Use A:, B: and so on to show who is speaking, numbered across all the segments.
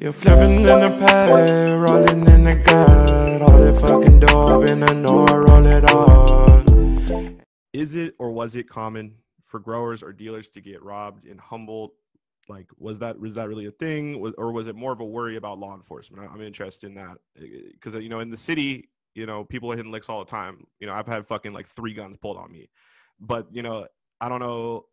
A: You're flipping in the pad, rolling in the gut, all the fucking dope in the north, roll it off.
B: Is it or was it common for growers or dealers to get robbed in Humboldt? Like, was that was that really a thing, or was it more of a worry about law enforcement? I'm interested in that eh, eh, because you know, in the city, you know, people are hitting licks all the time. You know, I've had fucking like three guns pulled on me, but you know, I don't know.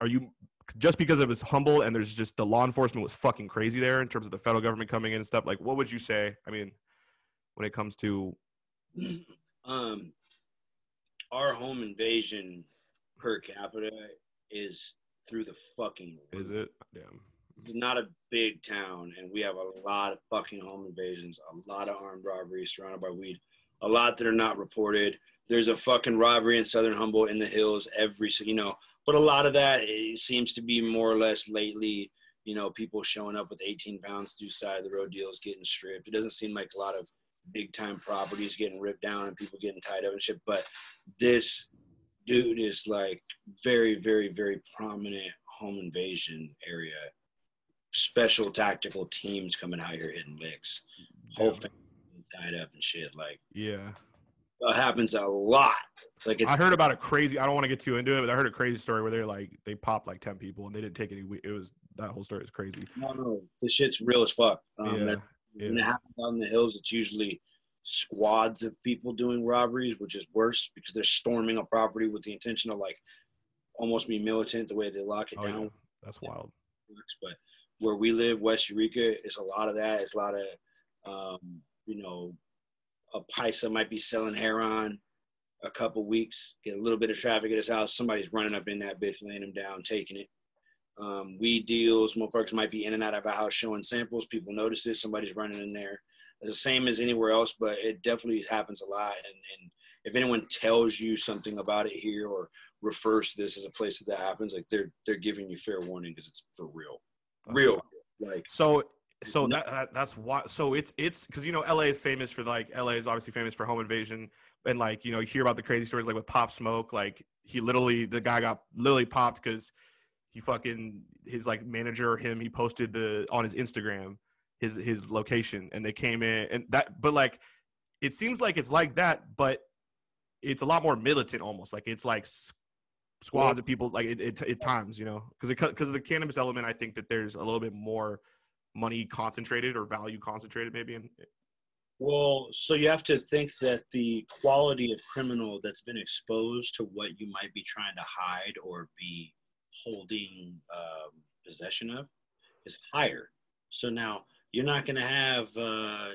B: Are you just because it was Humboldt and there's just the law enforcement was fucking crazy there in terms of the federal government coming in and stuff? Like, what would you say? I mean, when it comes to
C: um, our home invasion per capita is through the fucking.
B: is it damn
C: It's not a big town, and we have a lot of fucking home invasions, a lot of armed robberies surrounded by weed, a lot that are not reported. There's a fucking robbery in Southern Humboldt in the hills every, you know, but a lot of that it seems to be more or less lately. You know, people showing up with 18 pounds through side of the road deals getting stripped. It doesn't seem like a lot of big time properties getting ripped down and people getting tied up and shit. But this dude is like very, very, very prominent home invasion area. Special tactical teams coming out here hitting licks. Whole family tied up and shit. Like
B: yeah?
C: That happens a lot. Like it's,
B: I heard about a crazy. I don't want to get too into it, but I heard a crazy story where they're like they popped like ten people and they didn't take any. It was that whole story is crazy.
C: no, no, this shit's real as fuck. Um,
B: yeah,
C: When it happens out in the hills, it's usually squads of people doing robberies, which is worse because they're storming a property with the intention of like almost be militant the way they lock it
B: oh,
C: down.
B: yeah. That's wild.
C: works, but where we live, West Eureka, is a lot of that. It's a lot of, um, you know, a paisa might be selling heroin a couple weeks, get a little bit of traffic at his house. Somebody's running up in that bitch, laying him down, taking it. Um, weed deals, motherfuckers might be in and out of a house showing samples. People notice this, Somebody's running in there. It's the same as anywhere else, but it definitely happens a lot. And, and if anyone tells you something about it here or refers to this as a place that that happens, like they're they're giving you fair warning because it's for real, real. Like
B: So so
C: No.
B: that, that that's why. So it's it's because you know LA is famous for like LA is obviously famous for home invasion and like you know you hear about the crazy stories like with Pop Smoke like he literally the guy got literally popped because he fucking his like manager or him he posted the on his Instagram his his location and they came in and that but like it seems like it's like that but it's a lot more militant almost like it's like squads of people like it, it, at times you know because because of the cannabis element i think that there's a little bit more money concentrated or value concentrated maybe in
C: Well, so you have to think that the quality of criminal that's been exposed to what you might be trying to hide or be holding um, possession of is higher. So now you're not going to have uh,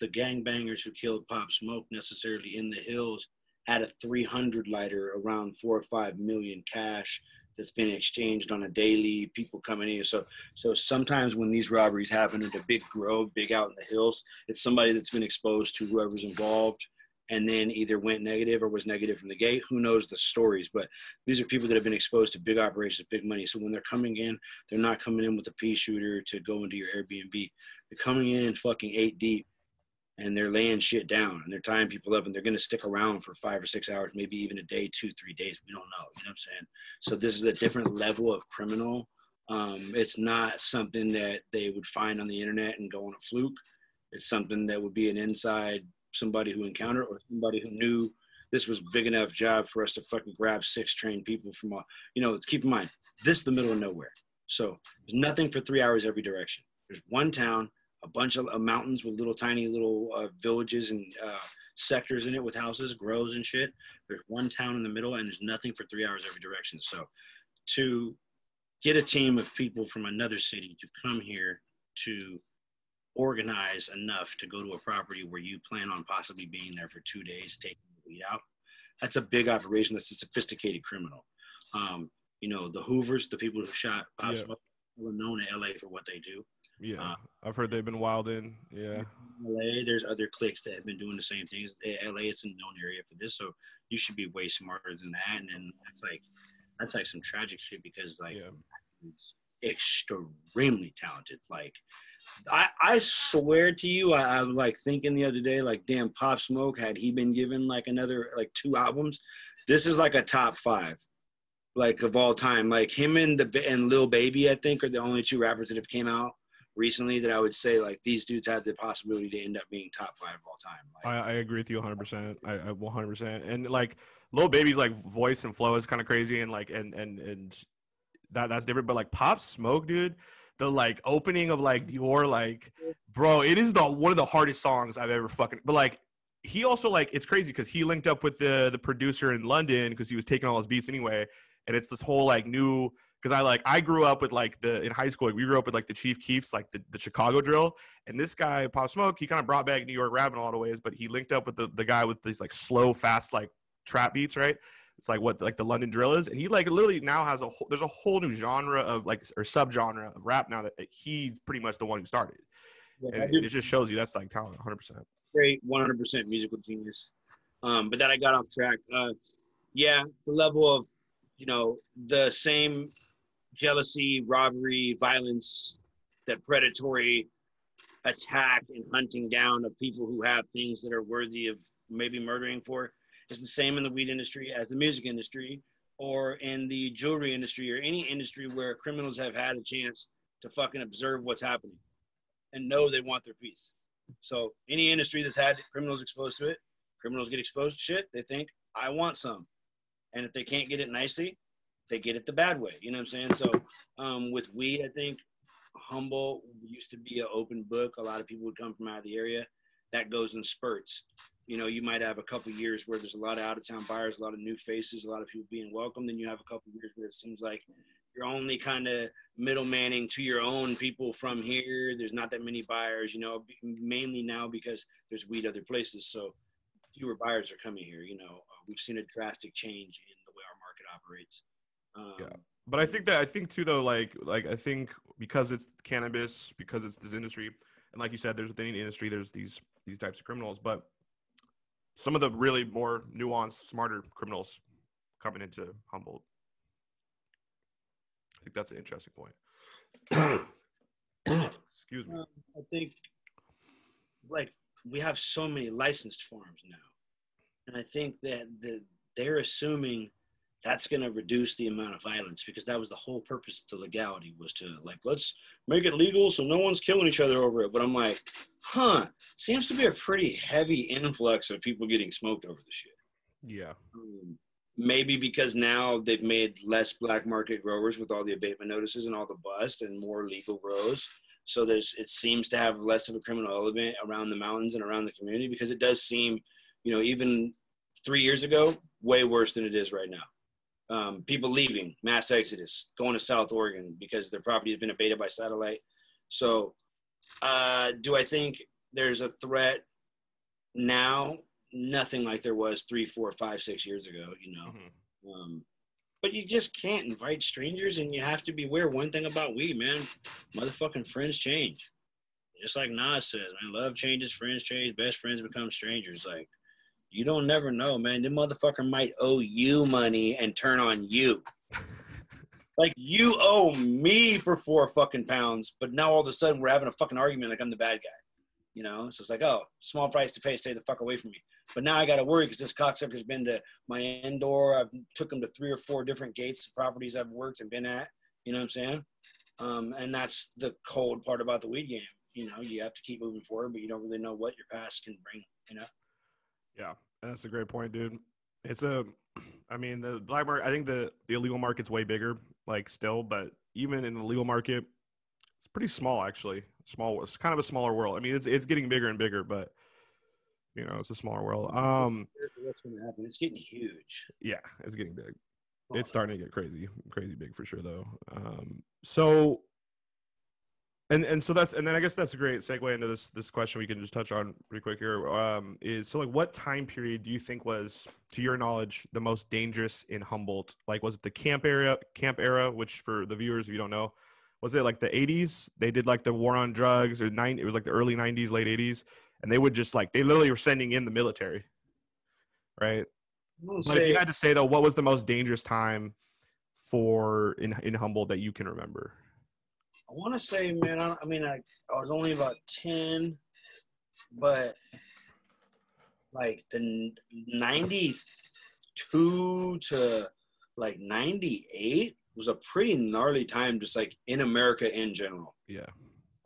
C: the gangbangers who killed Pop Smoke necessarily in the hills at a 300 lighter around four or five million cash that's been exchanged on a daily. People coming in. So so sometimes when these robberies happen at a big grove, big out in the hills, it's somebody that's been exposed to whoever's involved and then either went negative or was negative from the gate. Who knows the stories? But these are people that have been exposed to big operations, big money. So when they're coming in, they're not coming in with a pea shooter to go into your Airbnb. They're coming in fucking eight deep and they're laying shit down and they're tying people up and they're going to stick around for five or six hours, maybe even a day, two, three days. We don't know. You know what I'm saying? So this is a different level of criminal. Um, it's not something that they would find on the internet and go on a fluke. It's something that would be an inside somebody who encountered or somebody who knew this was a big enough job for us to fucking grab six trained people from a, you know, let's keep in mind, this is the middle of nowhere. So there's nothing for three hours every direction. There's one town, a bunch of uh, mountains with little tiny little uh, villages and uh, sectors in it with houses, groves and shit. There's one town in the middle, and there's nothing for three hours every direction. So to get a team of people from another city to come here to organize enough to go to a property where you plan on possibly being there for two days, taking the weed out, that's a big operation. That's a sophisticated criminal. Um, you know, the Hoovers, the people who shot Pop
B: Yeah.
C: Are known in LA for what they do.
B: Yeah
C: Uh,
B: i've heard they've been wild in yeah
C: LA, there's other cliques that have been doing the same things. LA, it's a known area for this, so you should be way smarter than that. And then that's like that's like some tragic shit because like
B: Yeah.
C: extremely talented. Like I I swear to you, I, I was like thinking the other day, like damn, Pop Smoke had he been given like another like two albums, this is like a top five. Like of all time, like him and the and Lil Baby, I think are the only two rappers that have came out recently that I would say like these dudes have the possibility to end up being top five of all time. Like,
B: I, I agree with you 100. percent I, I 100 percent and like Lil Baby's like voice and flow is kind of crazy and like and and and that that's different. But like Pop Smoke, dude, the like opening of like Dior, like bro, it is the one of the hardest songs I've ever fucking. But like he also like it's crazy because he linked up with the the producer in London because he was taking all his beats anyway, and it's this whole like new because I like I grew up with like the in high school like, we grew up with like the Chief Keefs like the, the Chicago drill and this guy Pop Smoke he kind of brought back New York rap in a lot of ways but he linked up with the the guy with these like slow fast like trap beats right it's like what like the London drill is and he like literally now has a whole there's a whole new genre of like or subgenre of rap now that, that he's pretty much the one who started
C: yeah,
B: and it, it just shows you that's like talent 100 percent
C: great 100% musical genius. Um, but then I got off track. Uh, yeah, the level of, you know, the same jealousy, robbery, violence, that predatory attack and hunting down of people who have things that are worthy of maybe murdering for is the same in the weed industry as the music industry or in the jewelry industry or any industry where criminals have had a chance to fucking observe what's happening and know they want their piece. So any industry that's had criminals exposed to it, criminals get exposed to shit. They think I want some, and if they can't get it nicely, they get it the bad way. You know what I'm saying? So um, with weed, I think Humboldt used to be an open book. A lot of people would come from out of the area. That goes in spurts. You know, you might have a couple years where there's a lot of out of town buyers, a lot of new faces, a lot of people being welcomed. Then you have a couple years where it seems like you're only kind of middlemaning to your own people from here. There's not that many buyers, you know, mainly now because there's weed other places. So fewer buyers are coming here. You know, uh, we've seen a drastic change in the way our market operates. Um,
B: yeah but I think that I think too though like like I think because it's cannabis because it's this industry and like you said there's within the industry there's these these types of criminals but some of the really more nuanced smarter criminals coming into Humboldt I think that's an interesting point. Excuse me.
C: Um, I think like we have so many licensed farms now, and I think that the, they're assuming that's going to reduce the amount of violence because that was the whole purpose of the legality was to like let's make it legal so no one's killing each other over it. But I'm like, huh, seems to be a pretty heavy influx of people getting smoked over the shit.
B: Yeah.
C: Um, maybe because now they've made less black market growers with all the abatement notices and all the bust and more legal grows so there's it seems to have less of a criminal element around the mountains and around the community because it does seem you know even three years ago way worse than it is right now um, people leaving mass exodus going to south oregon because their property has been abated by satellite so uh, do i think there's a threat now nothing like there was three, four, five, six years ago, you know. Mm-hmm. Um, but you just can't invite strangers, and you have to beware. One thing about weed, man, motherfucking friends change. Just like Nas says, man, love changes, friends change, best friends become strangers. Like, you don't never know, man. The motherfucker might owe you money and turn on you. like, you owe me for four fucking pounds, but now all of a sudden we're having a fucking argument like I'm the bad guy. You know, so it's like, oh, small price to pay, stay the fuck away from me. But now I got to worry because this cocksucker's been to my indoor. I've took him to three or four different gates, properties I've worked and been at. You know what I'm saying? Um, and that's the cold part about the weed game. You know, you have to keep moving forward, but you don't really know what your past can bring. You know?
B: Yeah, that's a great point, dude. It's a, I mean, the black market. I think the the illegal market's way bigger, like still, but even in the legal market, it's pretty small actually. Small. It's kind of a smaller world. I mean, it's it's getting bigger and bigger, but you know, it's a smaller world. Um,
C: what's going to happen? It's getting huge.
B: Yeah, it's getting big. It's starting to get crazy, crazy big for sure, though. Um, so, and and so that's and then I guess that's a great segue into this this question we can just touch on pretty quick here. Um, is so like what time period do you think was, to your knowledge, the most dangerous in Humboldt? Like, was it the camp area, camp era, which for the viewers, if you don't know, was it like the 80s? They did like the war on drugs, or nine. It was like the early 90s, late 80s and they would just like they literally were sending in the military, right? But say, if you had to say though, what was the most dangerous time for in in Humboldt that you can remember?
C: I want to say, man. I, I mean, I, I was only about ten, but like the ninety two to like ninety eight was a pretty gnarly time, just like in America in general.
B: Yeah.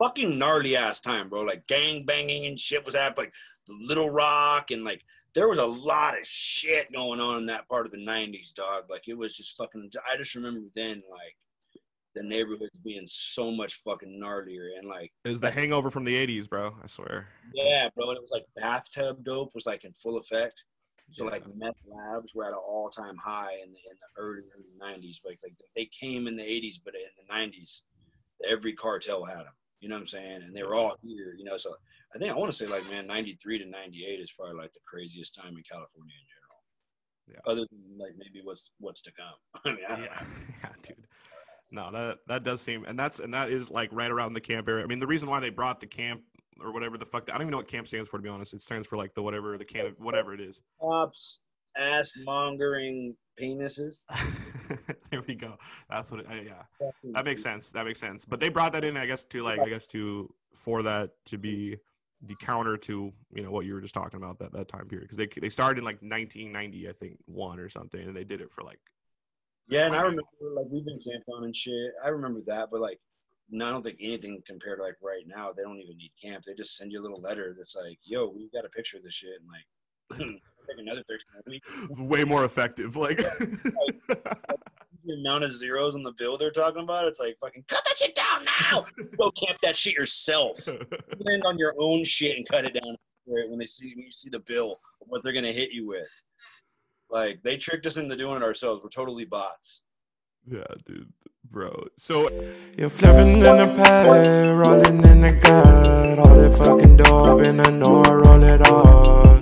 C: fucking gnarly ass time, bro. Like gang banging and shit was happening. Like the Little Rock and like there was a lot of shit going on in that part of the '90s, dog. Like it was just fucking. I just remember then, like the neighborhoods being so much fucking gnarlier and like
B: It was the hangover from the 80s, bro. I swear.
C: yeah, bro. And it was like bathtub dope was like in full effect. So
B: Yeah.
C: like meth labs were at an all time high in the in the early early nineties. Like like they came in the eighties, but in the nineties, every cartel had them. You know what I'm saying? And they were all here. You know, so I think I want to say like man, ninety three to ninety eight is probably like the craziest time in California in general.
B: Yeah.
C: Other than like maybe what's what's to come. I mean, I don't
B: yeah,
C: know.
B: yeah, dude. No, that that does seem, and that's and that is like right around the camp area. I mean, the reason why they brought the camp or whatever the fuck, I don't even know what camp stands for to be honest. It stands for like the whatever the camp, whatever it is.
C: Cops ass mongering penises.
B: there we go. That's what. It, uh, yeah, that makes sense. That makes sense. But they brought that in, I guess, to like, I guess, to for that to be the counter to you know what you were just talking about that that time period because they they started in like 1990, I think one or something, and they did it for like
C: Yeah, and I remember like we've been camped on and shit. I remember that, but like, no, I don't think anything compared to like right now. They don't even need camp. They just send you a little letter that's like, "Yo, we've got a picture of this shit," and like, hmm, take another picture.
B: way more effective. Like,
C: The amount of zeros on the bill they're talking about, it's like fucking cut that shit down now. Go camp that shit yourself. Land on your own shit and cut it down when they see when you see the bill what they're gonna hit you with. Like they tricked us into doing it ourselves. We're totally bots.
B: yeah, dude, bro. So
A: You're flipping in the pad, rolling in the gut, all that fucking dope in the north, roll it off.